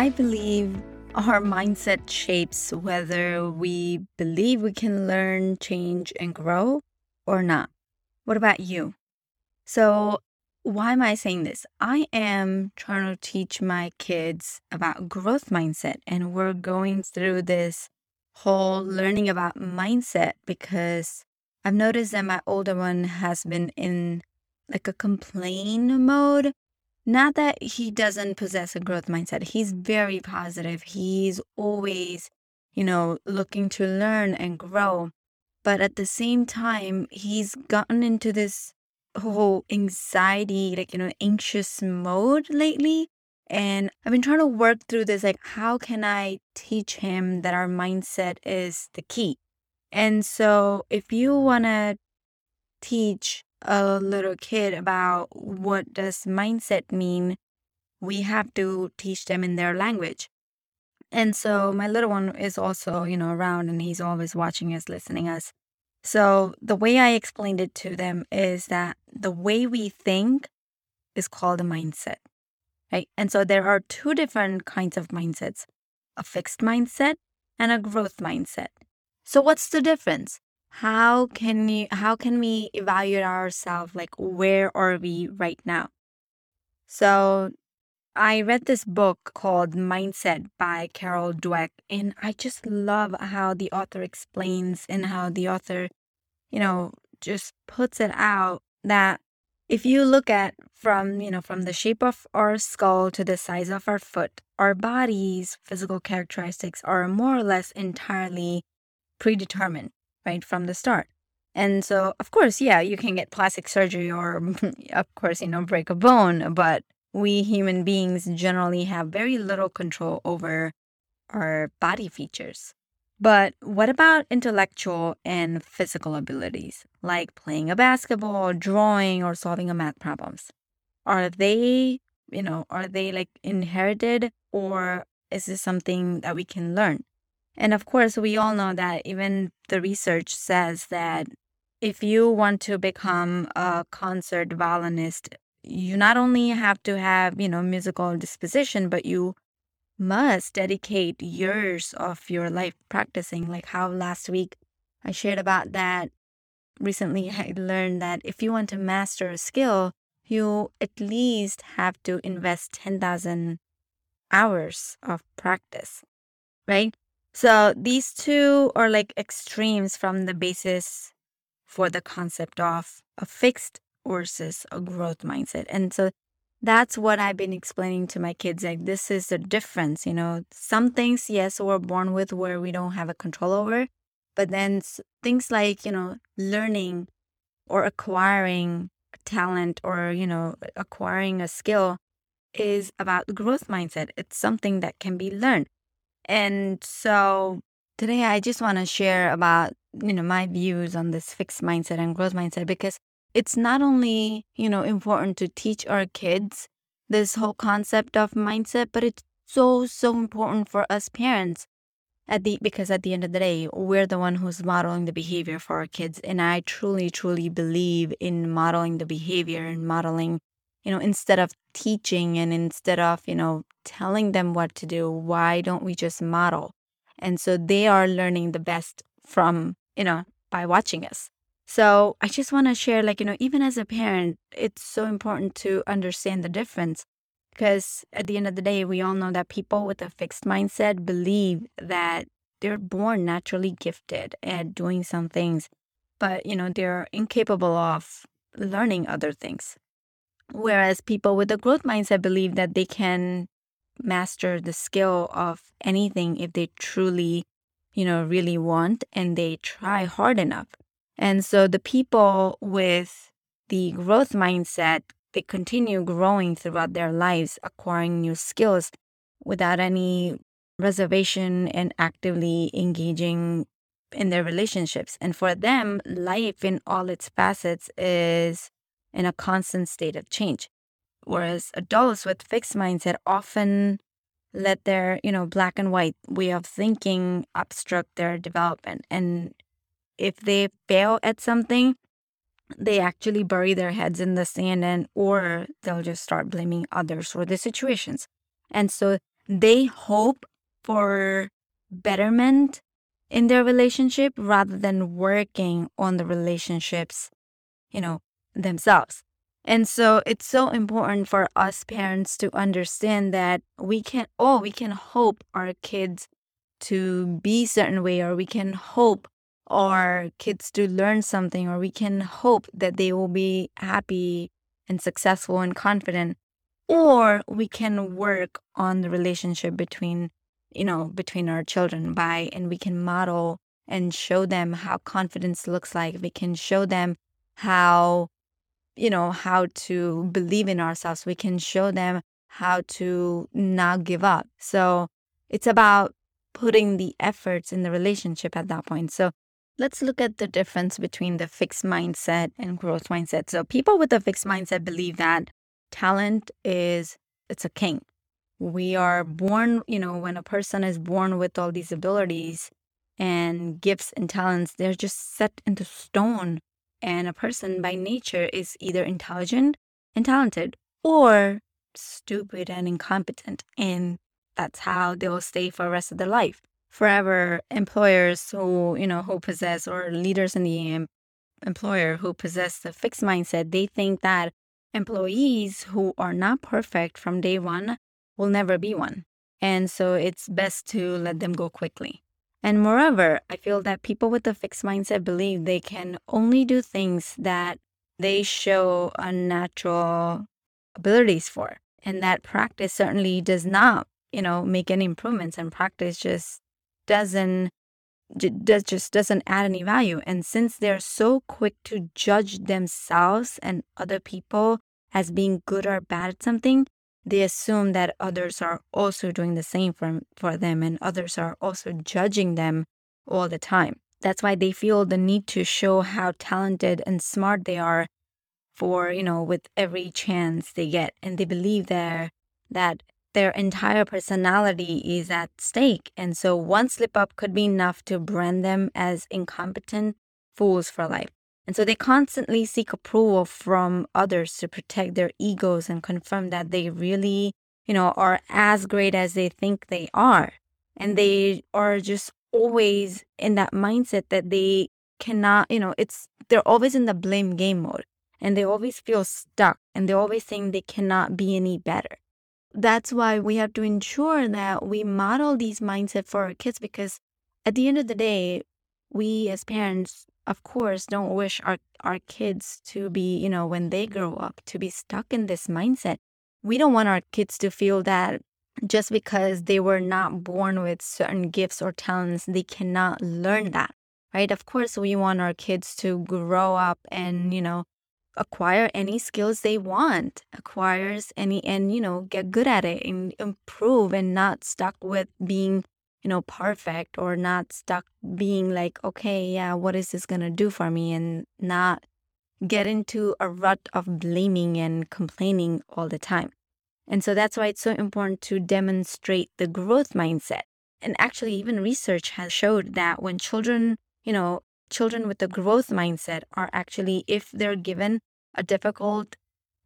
I believe our mindset shapes whether we believe we can learn, change, and grow or not. What about you? So, why am I saying this? I am trying to teach my kids about growth mindset, and we're going through this whole learning about mindset because I've noticed that my older one has been in like a complain mode not that he doesn't possess a growth mindset. He's very positive. He's always, you know, looking to learn and grow. But at the same time, he's gotten into this whole anxiety, like, you know, anxious mode lately. And I've been trying to work through this like, how can I teach him that our mindset is the key? And so, if you want to teach a little kid about what does mindset mean, we have to teach them in their language. And so my little one is also, you know, around and he's always watching us, listening us. So the way I explained it to them is that the way we think is called a mindset. Right. And so there are two different kinds of mindsets a fixed mindset and a growth mindset. So what's the difference? How can you how can we evaluate ourselves like where are we right now? So i read this book called mindset by carol dweck and i just love how the author explains and how the author you know just puts it out that if you look at from you know from the shape of our skull to the size of our foot our body's physical characteristics are more or less entirely predetermined right from the start. And so, of course, yeah, you can get plastic surgery or, of course, you know, break a bone, but we human beings generally have very little control over our body features. But what about intellectual and physical abilities, like playing a basketball, drawing, or solving a math problems? Are they, you know, are they like inherited or is this something that we can learn? And of course, we all know that even the research says that if you want to become a concert violinist, you not only have to have, you know, musical disposition, but you must dedicate years of your life practicing. Like how last week I shared about that. Recently, I learned that if you want to master a skill, you at least have to invest 10,000 hours of practice, right? So these two are like extremes from the basis for the concept of a fixed versus a growth mindset. And so that's what I've been explaining to my kids. Like, this is the difference. You know, some things, yes, we're born with where we don't have a control over. But then things like, you know, learning or acquiring talent or, you know, acquiring a skill is about growth mindset. It's something that can be learned. And so today I just want to share about, you know, my views on this fixed mindset and growth mindset because it's not only, you know, important to teach our kids this whole concept of mindset, but it's so so important for us parents at the because at the end of the day we're the one who's modeling the behavior for our kids. And i truly truly believe in modeling the behavior and modeling you know, instead of teaching and instead of, you know, telling them what to do, why don't we just model? And so they are learning the best from, you know, by watching us. So I just want to share, like, you know, even as a parent, it's so important to understand the difference because at the end of the day, we all know that people with a fixed mindset believe that they're born naturally gifted at doing some things, but, you know, they're incapable of learning other things. Whereas people with a growth mindset believe that they can master the skill of anything if they truly, you know, really want and they try hard enough. And so the people with the growth mindset, they continue growing throughout their lives, acquiring new skills. without any reservation and actively engaging in their relationships. And for them, life in all its facets is in a constant state of change. Whereas adults with fixed mindset often let their, you know, black and white way of thinking obstruct their development. And if they fail at something, they actually bury their heads in the sand and or they'll just start blaming others for the situations. And so they hope for betterment in their relationship rather than working on the relationships, you know, themselves. And so it's so important for us parents to understand that we can oh, we can hope our kids to be certain way or we can hope our kids to learn something or we can hope that they will be happy and successful and confident or we can work on the relationship between you know, between our children by, and we can model and show them how confidence looks like. We can show them how, you know, how to believe in ourselves. We can show them how to not give up. So it's about putting the efforts in the relationship at that point. So let's look at the difference between the fixed mindset and growth mindset. So people with a fixed mindset believe that talent is it's a king we are born, you know, when a person is born with all these abilities and gifts and talents, they're just set into stone. And a person by nature is either intelligent and talented or stupid and incompetent. And that's how they'll stay for the rest of their life. Forever, employers who, you know, who possess or leaders in the employer who possess the fixed mindset, they think that employees who are not perfect from day one will never be one. And so it's best to let them go quickly. And moreover, I feel that people with a fixed mindset believe they can only do things that they show unnatural abilities for. And that practice certainly does not, you know, make any improvements and practice just doesn't does just doesn't add any value. And since they're so quick to judge themselves and other people as being good or bad at something, they assume that others are also doing the same for, for them and others are also judging them all the time. That's why they feel the need to show how talented and smart they are for, you know, with every chance they get. And they believe there that their entire personality is at stake. And so one slip up could be enough to brand them as incompetent fools for life. And so they constantly seek approval from others to protect their egos and confirm that they really, you know, are as great as they think they are. And they are just always in that mindset that they cannot, you know, it's they're always in the blame game mode and they always feel stuck and they always think they cannot be any better. That's why we have to ensure that we model these mindset for our kids because at the end of the day, we as parents of course don't wish our our kids to be you know when they grow up to be stuck in this mindset. We don't want our kids to feel that just because they were not born with certain gifts or talents they cannot learn that right? Of course we want our kids to grow up and you know acquire any skills they want acquires any and you know get good at it and improve and not stuck with being you know, perfect or not stuck being like, okay, yeah, what is this going to do for me? And not get into a rut of blaming and complaining all the time. And so that's why it's so important to demonstrate the growth mindset. And actually, even research has showed that when children, you know, children with the growth mindset are actually, if they're given a difficult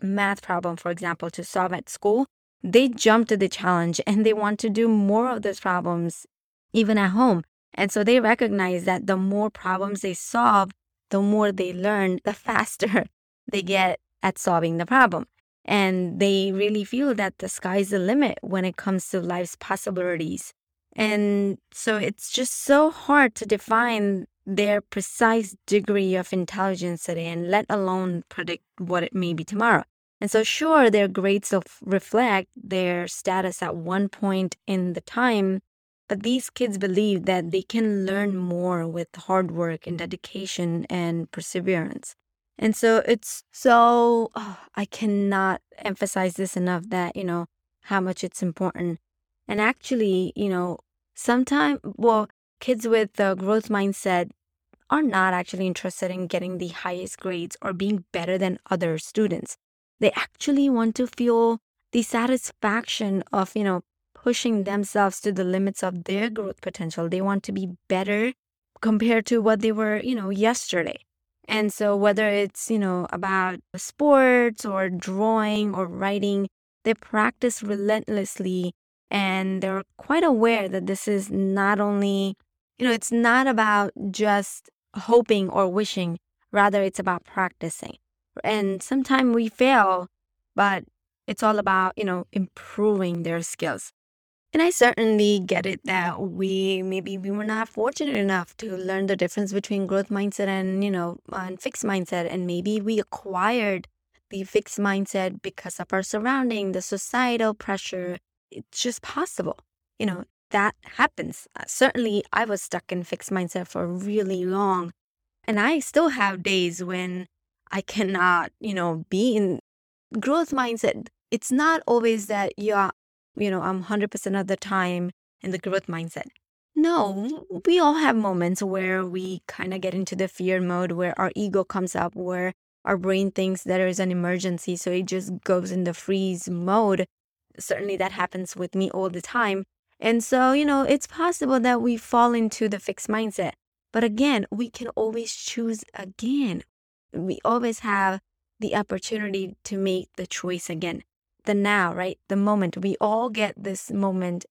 math problem, for example, to solve at school, they jump to the challenge and they want to do more of those problems even at home. And so they recognize that the more problems they solve, the more they learn, the faster they get at solving the problem. And they really feel that the sky's the limit when it comes to life's possibilities. And so it's just so hard to define their precise degree of intelligence today and let alone predict what it may be tomorrow. And so, sure, their grades reflect their status at one point in the time, but these kids believe that they can learn more with hard work and dedication and perseverance. And so it's so, oh, I cannot emphasize this enough that, you know, how much it's important And actually, you know, sometimes, well, kids with the growth mindset are not actually interested in getting the highest grades or being better than other students. They actually want to feel the satisfaction of, you know, pushing themselves to the limits of their growth potential. They want to be better compared to what they were, you know, yesterday. And so whether it's, you know, about sports or drawing or writing, they practice relentlessly and they're quite aware that this is not only, you know, it's not about just hoping or wishing, rather it's about practicing. And sometimes we fail, but it's all about, you know, improving their skills. And I certainly get it that we maybe we were not fortunate enough to learn the difference between growth mindset and, you know, and fixed mindset. And maybe we acquired the fixed mindset because of our surrounding, the societal pressure. It's just possible. You know, that happens. Uh, certainly, I was stuck in fixed mindset for really long. And I still have days when I cannot, you know, be in growth mindset. It's not always that you're you know, I'm 100% of the time in the growth mindset. No, we all have moments where we kind of get into the fear mode, where our ego comes up, where our brain thinks there is an emergency. So it just goes in the freeze mode. Certainly that happens with me all the time. And so, you know, it's possible that we fall into the fixed mindset. But again, we can always choose again. We always have the opportunity to make the choice again the now, right? The moment. We all get this moment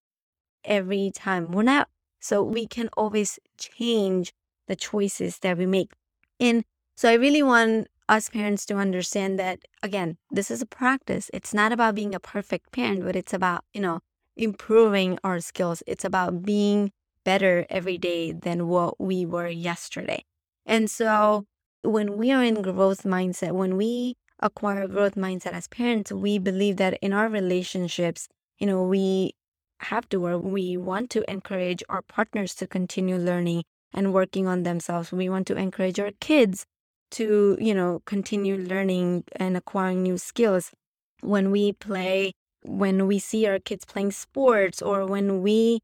every time. We're not, so we can always change the choices that we make. And so I really want us parents to understand that, again, this is a practice. It's not about being a perfect parent, but it's about, you know, improving our skills. It's about being better every day than what we were yesterday. And so when we are in growth mindset, when we acquire growth mindset as parents, we believe that in our relationships, you know, we have to or we want to encourage our partners to continue learning and working on themselves. We want to encourage our kids to, you know, continue learning and acquiring new skills. When we play, when we see our kids playing sports or when we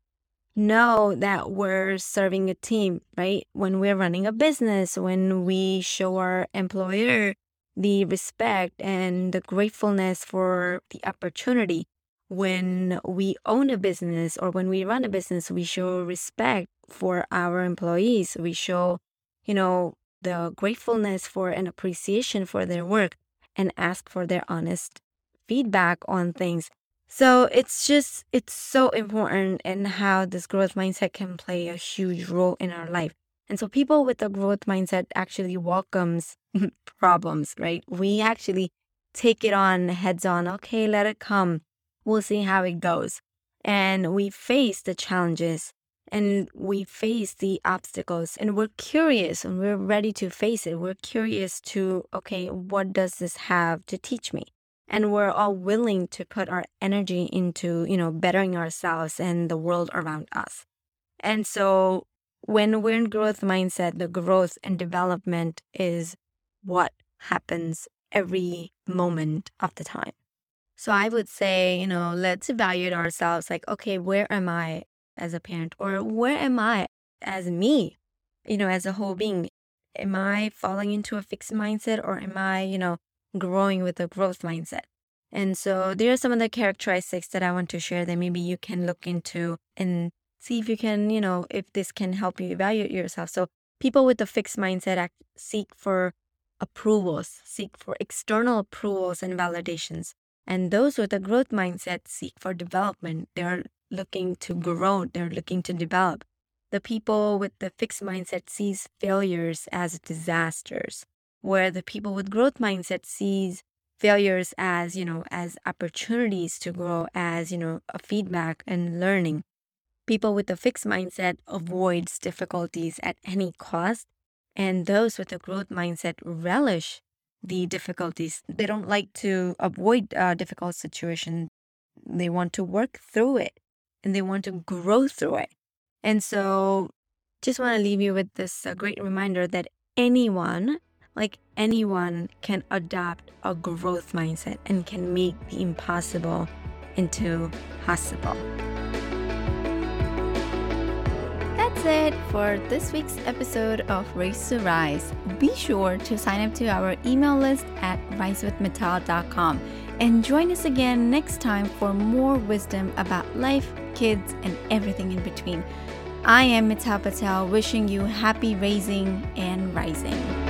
know that we're serving a team, right? When we're running a business, when we show our employer the respect and the gratefulness for the opportunity. When we own a business or when we run a business, we show respect for our employees. We show, you know, the gratefulness for and appreciation for their work and ask for their honest feedback on things. So it's just, it's so important in how this growth mindset can play a huge role in our life. And so people with a growth mindset actually welcomes problems, right? We actually take it on heads on. Okay, let it come. We'll see how it goes. And we face the challenges and we face the obstacles and we're curious and we're ready to face it. We're curious to, okay, what does this have to teach me? And we're all willing to put our energy into, you know, bettering ourselves and the world around us. And so when we're in growth mindset, the growth and development is what happens every moment of the time. So I would say, you know, let's evaluate ourselves like, okay, where am I as a parent or where am I as me, you know, as a whole being? Am I falling into a fixed mindset or am I, you know, growing with a growth mindset? And so there are some of the characteristics that I want to share that maybe you can look into and see if you can, you know, if this can help you evaluate yourself. So people with a fixed mindset act, seek for approvals, seek for external approvals and validations. And those with a growth mindset seek for development. They're looking to grow, they're looking to develop. The people with the fixed mindset sees failures as disasters, where the people with growth mindset sees failures as, you know, as opportunities to grow, as, you know, a feedback and learning. People with a fixed mindset avoids difficulties at any cost and those with a growth mindset relish the difficulties. They don't like to avoid a difficult situation. They want to work through it and they want to grow through it. And so, just want to leave you with this uh, great reminder that anyone, like anyone, can adopt a growth mindset and can make the impossible into possible. That's it for this week's episode of Raise to Rise. Be sure to sign up to our email list at risewithmittal.com and join us again next time for more wisdom about life, kids, and everything in between. I am Mittal Patel, wishing you happy raising and rising.